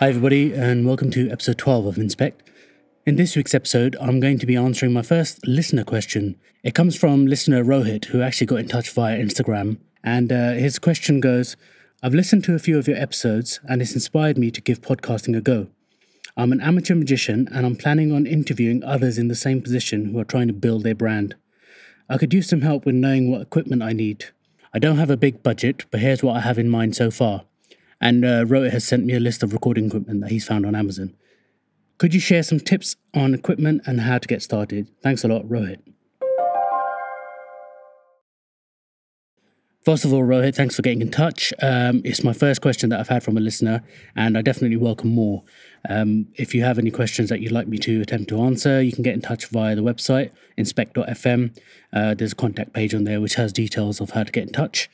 Hi, everybody, and welcome to episode 12 of Inspect. In this week's episode, I'm going to be answering my first listener question. It comes from listener Rohit, who actually got in touch via Instagram. And uh, his question goes I've listened to a few of your episodes, and it's inspired me to give podcasting a go. I'm an amateur magician, and I'm planning on interviewing others in the same position who are trying to build their brand. I could use some help with knowing what equipment I need. I don't have a big budget, but here's what I have in mind so far. And uh, Rohit has sent me a list of recording equipment that he's found on Amazon. Could you share some tips on equipment and how to get started? Thanks a lot, Rohit. First of all, Rohit, thanks for getting in touch. Um, it's my first question that I've had from a listener, and I definitely welcome more. Um, if you have any questions that you'd like me to attempt to answer, you can get in touch via the website, inspect.fm. Uh, there's a contact page on there which has details of how to get in touch.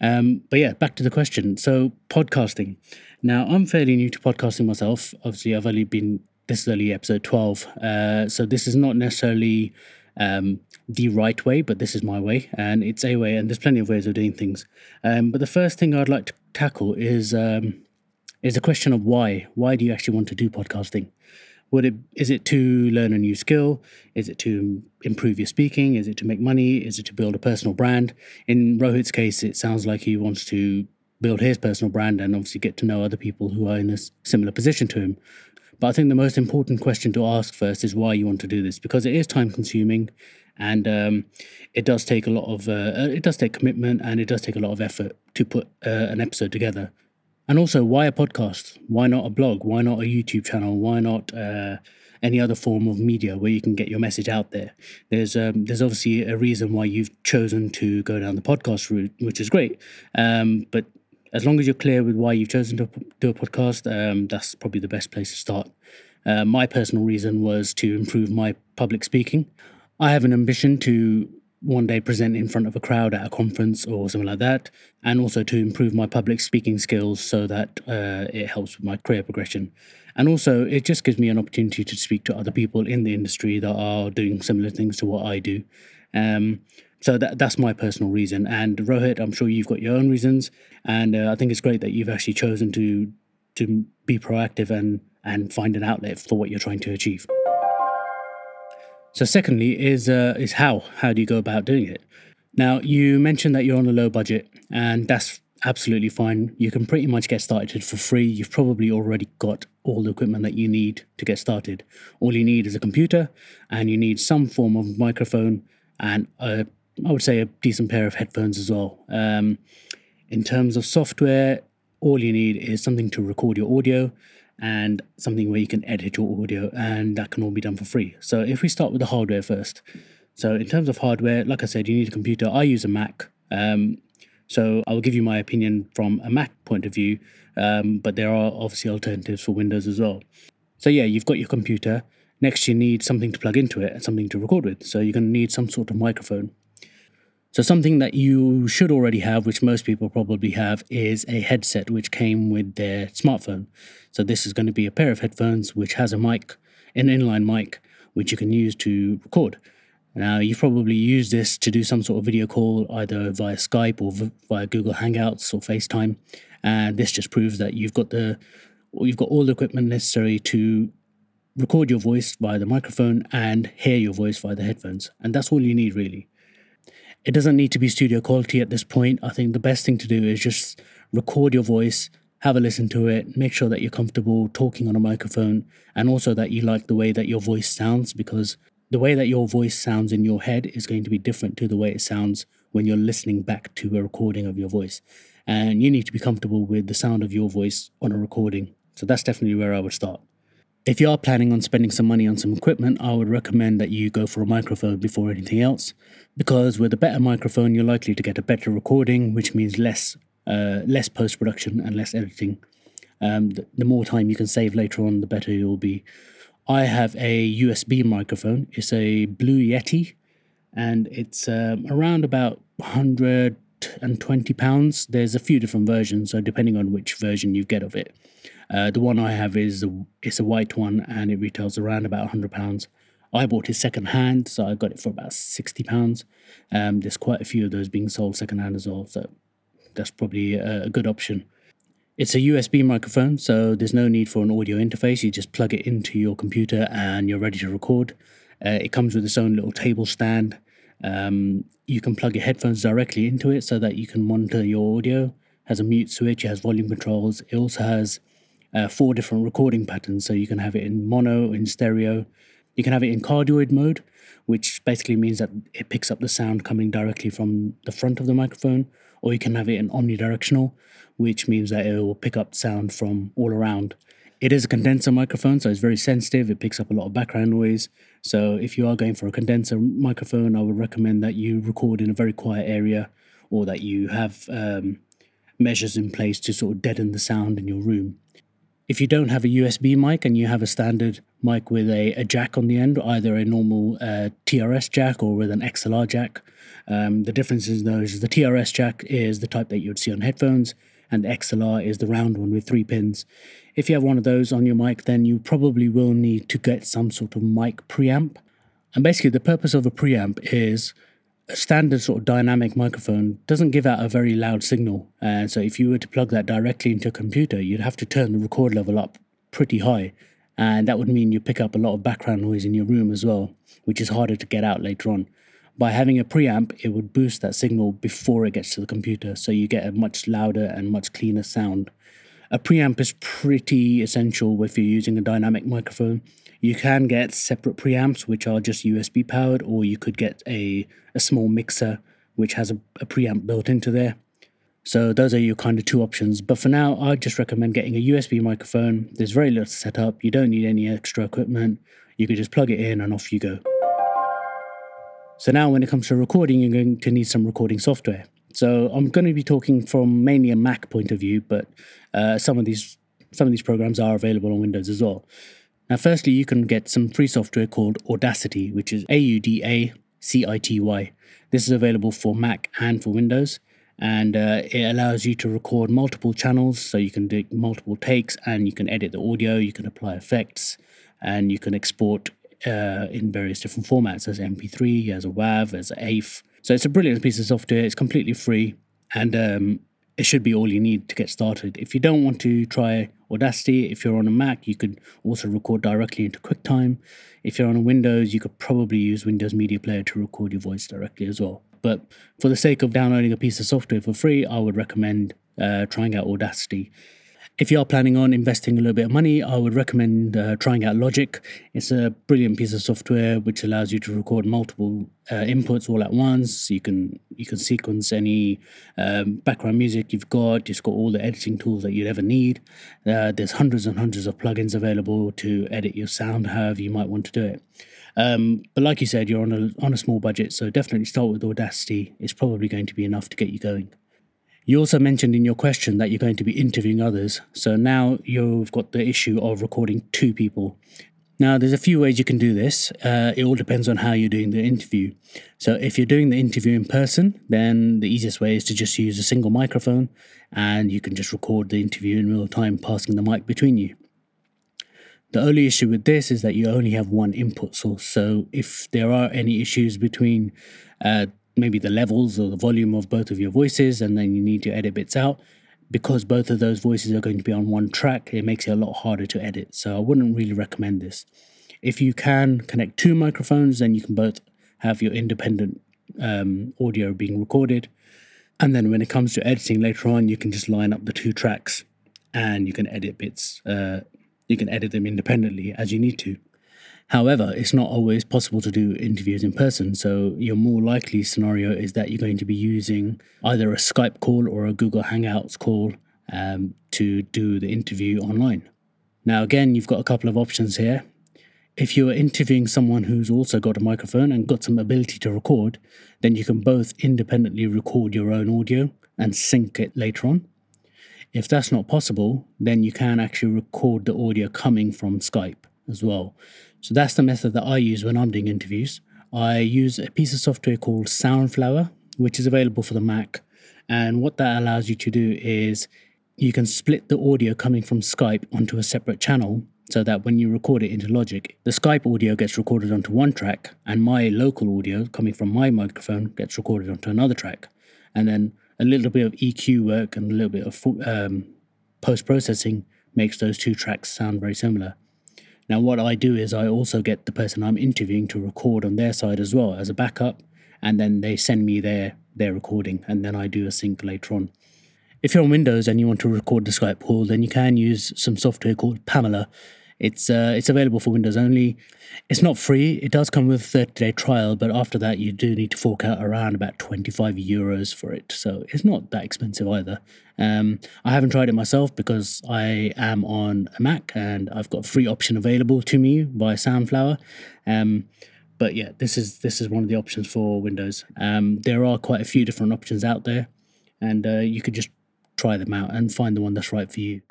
Um, but yeah, back to the question. So, podcasting. Now, I'm fairly new to podcasting myself. Obviously, I've only been, this is only episode 12. Uh, so, this is not necessarily um, the right way, but this is my way, and it's a way, and there's plenty of ways of doing things. Um, but the first thing I'd like to tackle is um, is the question of why. Why do you actually want to do podcasting? Would it is it to learn a new skill? Is it to improve your speaking? Is it to make money? Is it to build a personal brand? In Rohit's case, it sounds like he wants to build his personal brand and obviously get to know other people who are in a similar position to him. But I think the most important question to ask first is why you want to do this because it is time consuming and um, it does take a lot of uh, it does take commitment and it does take a lot of effort to put uh, an episode together. And also, why a podcast? Why not a blog? Why not a YouTube channel? Why not uh, any other form of media where you can get your message out there? There's um, there's obviously a reason why you've chosen to go down the podcast route, which is great. Um, but as long as you're clear with why you've chosen to do a podcast, um, that's probably the best place to start. Uh, my personal reason was to improve my public speaking. I have an ambition to one day present in front of a crowd at a conference or something like that, and also to improve my public speaking skills so that uh, it helps with my career progression. And also, it just gives me an opportunity to speak to other people in the industry that are doing similar things to what I do. Um, so that that's my personal reason. And Rohit, I'm sure you've got your own reasons, and uh, I think it's great that you've actually chosen to to be proactive and and find an outlet for what you're trying to achieve. So, secondly, is uh, is how how do you go about doing it? Now, you mentioned that you're on a low budget, and that's absolutely fine. You can pretty much get started for free. You've probably already got all the equipment that you need to get started. All you need is a computer, and you need some form of microphone and a I would say a decent pair of headphones as well. Um, in terms of software, all you need is something to record your audio and something where you can edit your audio, and that can all be done for free. So, if we start with the hardware first. So, in terms of hardware, like I said, you need a computer. I use a Mac. Um, so, I will give you my opinion from a Mac point of view, um, but there are obviously alternatives for Windows as well. So, yeah, you've got your computer. Next, you need something to plug into it and something to record with. So, you're going to need some sort of microphone. So, something that you should already have, which most people probably have, is a headset which came with their smartphone. So, this is going to be a pair of headphones which has a mic, an inline mic, which you can use to record. Now, you've probably used this to do some sort of video call either via Skype or via Google Hangouts or FaceTime. And this just proves that you've got the you've got all the equipment necessary to record your voice via the microphone and hear your voice via the headphones. And that's all you need really. It doesn't need to be studio quality at this point. I think the best thing to do is just record your voice, have a listen to it, make sure that you're comfortable talking on a microphone, and also that you like the way that your voice sounds because the way that your voice sounds in your head is going to be different to the way it sounds when you're listening back to a recording of your voice. And you need to be comfortable with the sound of your voice on a recording. So that's definitely where I would start. If you are planning on spending some money on some equipment, I would recommend that you go for a microphone before anything else, because with a better microphone, you're likely to get a better recording, which means less uh, less post production and less editing. Um, the, more time you can save later on, the better you'll be. I have a USB microphone. It's a Blue Yeti, and it's um, around about 120 pounds. There's a few different versions, so depending on which version you get of it. Uh, the one I have is a, it's a white one and it retails around about hundred pounds. I bought it second hand, so I got it for about sixty pounds. Um, there's quite a few of those being sold second hand as well, so that's probably a, a good option. It's a USB microphone, so there's no need for an audio interface. You just plug it into your computer and you're ready to record. Uh, it comes with its own little table stand. Um, you can plug your headphones directly into it so that you can monitor your audio. It has a mute switch, it has volume controls. It also has uh, four different recording patterns, so you can have it in mono, in stereo. You can have it in cardioid mode, which basically means that it picks up the sound coming directly from the front of the microphone, or you can have it in omnidirectional, which means that it will pick up sound from all around. It is a condenser microphone, so it's very sensitive. It picks up a lot of background noise. So if you are going for a condenser microphone, I would recommend that you record in a very quiet area or that you have um, measures in place to sort of deaden the sound in your room. If you don't have a USB mic and you have a standard mic with a, a jack on the end, either a normal uh, TRS jack or with an XLR jack, um, the difference is though is the TRS jack is the type that you would see on headphones, and the XLR is the round one with three pins. If you have one of those on your mic, then you probably will need to get some sort of mic preamp. And basically, the purpose of a preamp is a standard sort of dynamic microphone doesn't give out a very loud signal. And so if you were to plug that directly into a computer, you'd have to turn the record level up pretty high. And that would mean you pick up a lot of background noise in your room as well, which is harder to get out later on. By having a preamp, it would boost that signal before it gets to the computer, so you get a much louder and much cleaner sound. A preamp is pretty essential if you're using a dynamic microphone you can get separate preamps which are just USB powered, or you could get a, a small mixer which has a, a preamp built into there. So those are your kind of two options. But for now, I just recommend getting a USB microphone. There's very little to set up. You don't need any extra equipment. You can just plug it in and off you go. So now when it comes to recording, you're going to need some recording software. So I'm going to be talking from mainly a Mac point of view, but uh, some of these some of these programs are available on Windows as well. Now, firstly, you can get some free software called Audacity, which is A U D A C I T Y. This is available for Mac and for Windows, and uh, it allows you to record multiple channels. So you can do multiple takes and you can edit the audio, you can apply effects, and you can export uh, in various different formats as MP3, as a WAV, as a AIF. So it's a brilliant piece of software. It's completely free, and um, it should be all you need to get started. If you don't want to try Audacity, if you're on a Mac, you could also record directly into QuickTime. If you're on a Windows, you could probably use Windows Media Player to record your voice directly as well. But for the sake of downloading a piece of software for free, I would recommend uh, trying out Audacity. If you are planning on investing a little bit of money, I would recommend uh, trying out Logic. It's a brilliant piece of software which allows you to record multiple uh, inputs all at once. You can you can sequence any um, background music you've got. It's got all the editing tools that you'd ever need. Uh, there's hundreds and hundreds of plugins available to edit your sound however you might want to do it. Um, but like you said, you're on a on a small budget, so definitely start with Audacity. It's probably going to be enough to get you going. You also mentioned in your question that you're going to be interviewing others. So now you've got the issue of recording two people. Now, there's a few ways you can do this. Uh, it all depends on how you're doing the interview. So, if you're doing the interview in person, then the easiest way is to just use a single microphone and you can just record the interview in real time, passing the mic between you. The only issue with this is that you only have one input source. So, if there are any issues between uh, maybe the levels or the volume of both of your voices, and then you need to edit bits out. Because both of those voices are going to be on one track, it makes it a lot harder to edit. So I wouldn't really recommend this. If you can connect two microphones, then you can both have your independent um, audio being recorded. And then when it comes to editing later on, you can just line up the two tracks and you can edit bits. Uh, you can edit them independently as you need to. However, it's not always possible to do interviews in person, so your more likely scenario is that you're going to be using either a Skype call or a Google Hangouts call um, to do the interview online. Now, again, you've got a couple of options here. If you're interviewing someone who's also got a microphone and got some ability to record, then you can both independently record your own audio and sync it later on. If that's not possible, then you can actually record the audio coming from Skype as well. So that's the method that I use when I'm doing interviews. I use a piece of software called Soundflower, which is available for the Mac. And what that allows you to do is you can split the audio coming from Skype onto a separate channel so that when you record it into Logic, the Skype audio gets recorded onto one track and my local audio coming from my microphone gets recorded onto another track. And then a little bit of EQ work and a little bit of um, post processing makes those two tracks sound very similar. Now, what I do is I also get the person I'm interviewing to record on their side as well as a backup, and then they send me their their recording, and then I do a sync later on. If you're on Windows and you want to record the Skype call, then you can use some software called Pamela. It's uh, it's available for Windows only. It's not free. It does come with a 30 day trial, but after that, you do need to fork out around about 25 euros for it. So it's not that expensive either. Um, I haven't tried it myself because I am on a Mac and I've got a free option available to me via Soundflower. Um, but yeah, this is this is one of the options for Windows. Um, there are quite a few different options out there, and uh, you could just try them out and find the one that's right for you.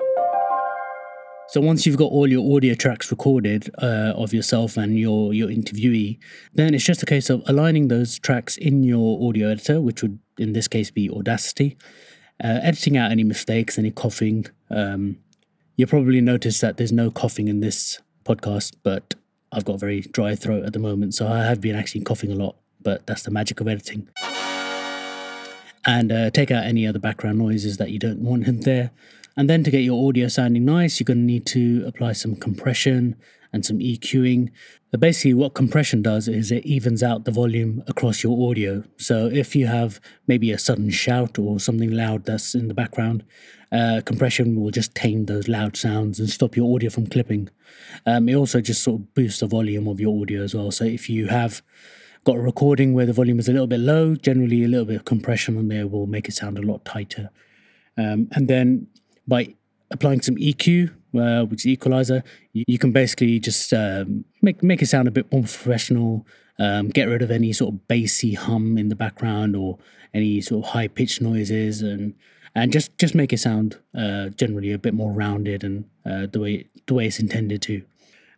So once you've got all your audio tracks recorded uh, of yourself and your your interviewee, then it's just a case of aligning those tracks in your audio editor, which would in this case be Audacity, uh, editing out any mistakes, any coughing. Um, you'll probably notice that there's no coughing in this podcast, but I've got a very dry throat at the moment, so I have been actually coughing a lot. But that's the magic of editing. And uh, take out any other background noises that you don't want in there. And then to get your audio sounding nice, you're going to need to apply some compression and some EQing. But basically, what compression does is it evens out the volume across your audio. So if you have maybe a sudden shout or something loud that's in the background, uh, compression will just tame those loud sounds and stop your audio from clipping. Um, it also just sort of boosts the volume of your audio as well. So if you have got a recording where the volume is a little bit low, generally a little bit of compression on there will make it sound a lot tighter. Um, and then by applying some EQ, uh, which is equalizer, you, you can basically just um, make make it sound a bit more professional. Um, get rid of any sort of bassy hum in the background or any sort of high pitched noises, and and just just make it sound uh, generally a bit more rounded and uh, the way the way it's intended to.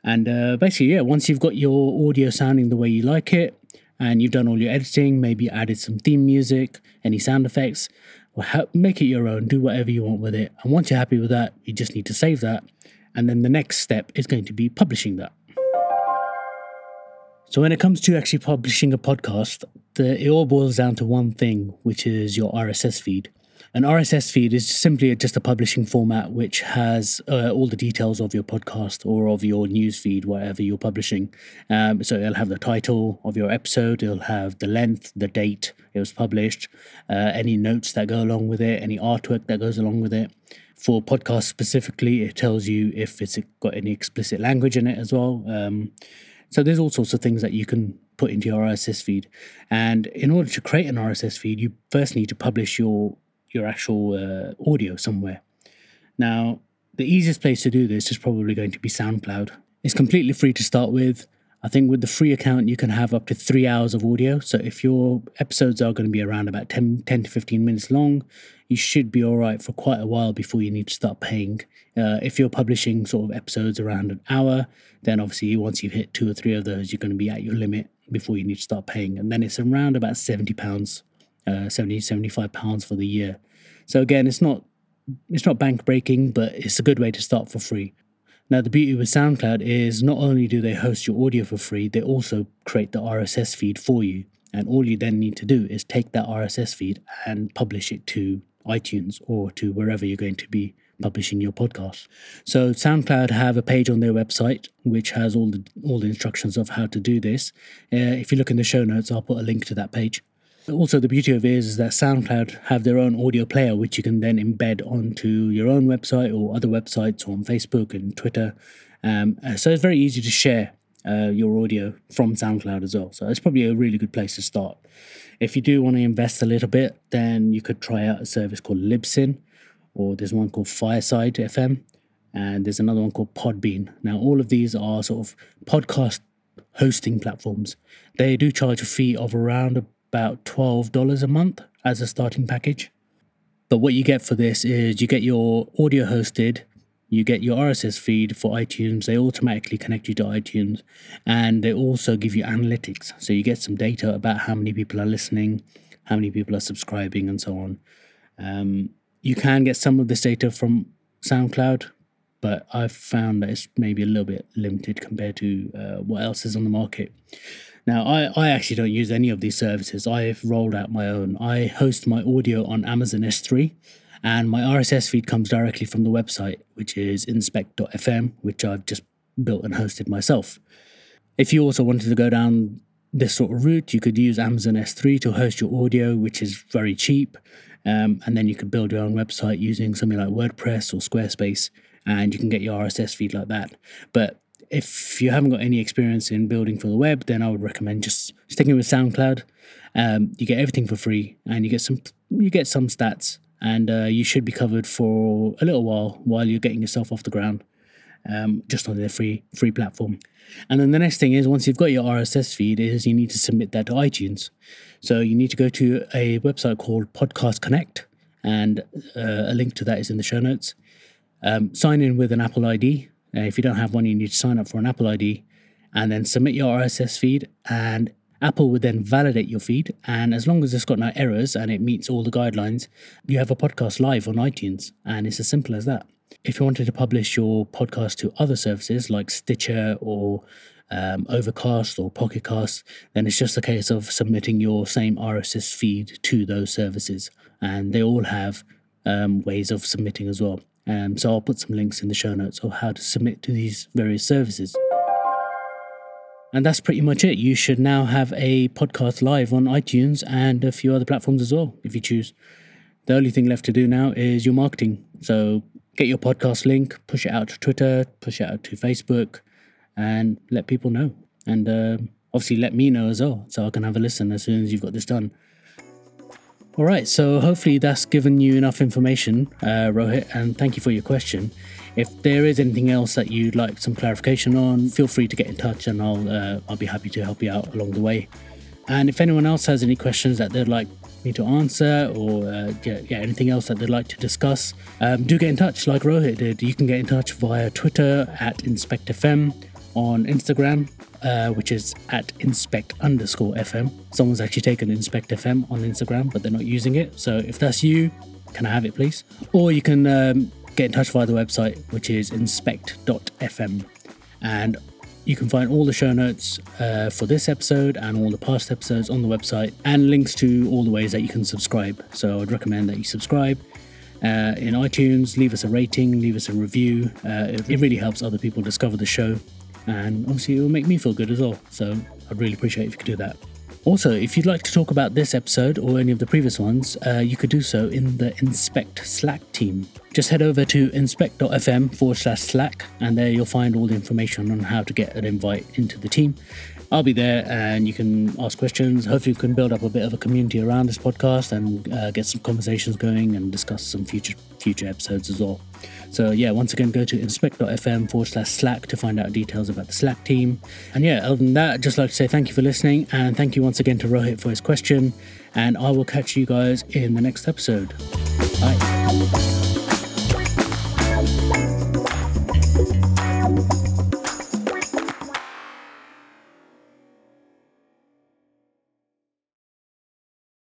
And uh, basically, yeah, once you've got your audio sounding the way you like it, and you've done all your editing, maybe added some theme music, any sound effects, make it your own, do whatever you want with it. And once you're happy with that, you just need to save that. And then the next step is going to be publishing that. So, when it comes to actually publishing a podcast, the, it all boils down to one thing, which is your RSS feed. An RSS feed is simply just a publishing format which has uh, all the details of your podcast or of your news feed, whatever you're publishing. Um, so it'll have the title of your episode, it'll have the length, the date it was published, uh, any notes that go along with it, any artwork that goes along with it. For podcasts specifically, it tells you if it's got any explicit language in it as well. Um, so there's all sorts of things that you can put into your RSS feed. And in order to create an RSS feed, you first need to publish your your actual uh, audio somewhere. Now, the easiest place to do this is probably going to be SoundCloud. It's completely free to start with. I think with the free account, you can have up to three hours of audio. So if your episodes are going to be around about 10, 10 to 15 minutes long, you should be all right for quite a while before you need to start paying. Uh, if you're publishing sort of episodes around an hour, then obviously once you've hit two or three of those, you're going to be at your limit before you need to start paying. And then it's around about £70 uh, 70 75 pounds for the year so again it's not it's not bank breaking but it's a good way to start for free now the beauty with soundcloud is not only do they host your audio for free they also create the rss feed for you and all you then need to do is take that rss feed and publish it to itunes or to wherever you're going to be publishing your podcast. So SoundCloud have a page on their website which has all the all the instructions of how to do this. Uh, if you look in the show notes, I'll put a link to that page. Also, the beauty of it is, is that SoundCloud have their own audio player, which you can then embed onto your own website or other websites or on Facebook and Twitter. Um, uh, so it's very easy to share uh, your audio from SoundCloud as well. So it's probably a really good place to start. If you do want to invest a little bit, then you could try out a service called Libsyn, or there's one called Fireside FM, and there's another one called Podbean. Now, all of these are sort of podcast hosting platforms. They do charge a fee of around about $12 a month as a starting package. But what you get for this is you get your audio hosted, you get your RSS feed for iTunes, they automatically connect you to iTunes, and they also give you analytics. So you get some data about how many people are listening, how many people are subscribing, and so on. Um, you can get some of this data from SoundCloud, but I've found that it's maybe a little bit limited compared to uh, what else is on the market. Now, I, I actually don't use any of these services. I've rolled out my own. I host my audio on Amazon S3, And my RSS feed comes directly from the website, which is inspect.fm, which I've just built and hosted myself. If you also wanted to go down this sort of route, you could use Amazon S3 to host your audio, which is very cheap. Um, and then you could build your own website using something like WordPress or Squarespace, and you can get your RSS feed like that. But if you haven't got any experience in building for the web, then I would recommend just sticking with SoundCloud. Um, you get everything for free, and you get some you get some stats, and uh, you should be covered for a little while while you're getting yourself off the ground, um, just on their free free platform. And then the next thing is once you've got your RSS feed, is you need to submit that to iTunes. So you need to go to a website called Podcast Connect, and uh, a link to that is in the show notes. Um, sign in with an Apple ID. Uh, if you don't have one, you need to sign up for an Apple ID, and then submit your RSS feed. And Apple would then validate your feed, and as long as it's got no errors and it meets all the guidelines, you have a podcast live on iTunes, and it's as simple as that. If you wanted to publish your podcast to other services like Stitcher or um, Overcast or Pocket Cast, then it's just a case of submitting your same RSS feed to those services. And they all have um, ways of submitting as well. Um, so I'll put some links in the show notes of how to submit to these various services. And that's pretty much it. You should now have a podcast live on iTunes and a few other platforms as well, if you choose. The only thing left to do now is your marketing. So get your podcast link, push it out to Twitter, push it out to Facebook, and let people know. And uh, obviously, let me know as well, so I can have a listen as soon as you've got this done. All right, so hopefully that's given you enough information, uh, Rohit, and thank you for your question. If there is anything else that you'd like some clarification on, feel free to get in touch, and I'll uh, I'll be happy to help you out along the way. And if anyone else has any questions that they'd like me to answer or uh, yeah, yeah, anything else that they'd like to discuss, um, do get in touch like Rohit did. You can get in touch via Twitter at InspectFM, on Instagram, uh, which is at inspect underscore FM. Someone's actually taken inspect FM on Instagram, but they're not using it. So if that's you, can I have it, please? Or you can um, get in touch via the website, which is inspect.fm. And you can find all the show notes uh, for this episode and all the past episodes on the website and links to all the ways that you can subscribe. So I'd recommend that you subscribe uh, in iTunes, leave us a rating, leave us a review. Uh, it, it really helps other people discover the show. And obviously, it will make me feel good as well. So I'd really appreciate if you could do that. Also, if you'd like to talk about this episode or any of the previous ones, uh, you could do so in the Inspect Slack team. Just head over to inspect.fm forward slash Slack, and there you'll find all the information on how to get an invite into the team. I'll be there and you can ask questions. Hopefully, we can build up a bit of a community around this podcast and uh, get some conversations going and discuss some future future episodes as well. So, yeah, once again, go to inspect.fm forward slash Slack to find out details about the Slack team. And yeah, other than that, I'd just like to say thank you for listening and thank you once again to Rohit for his question. And I will catch you guys in the next episode. Bye.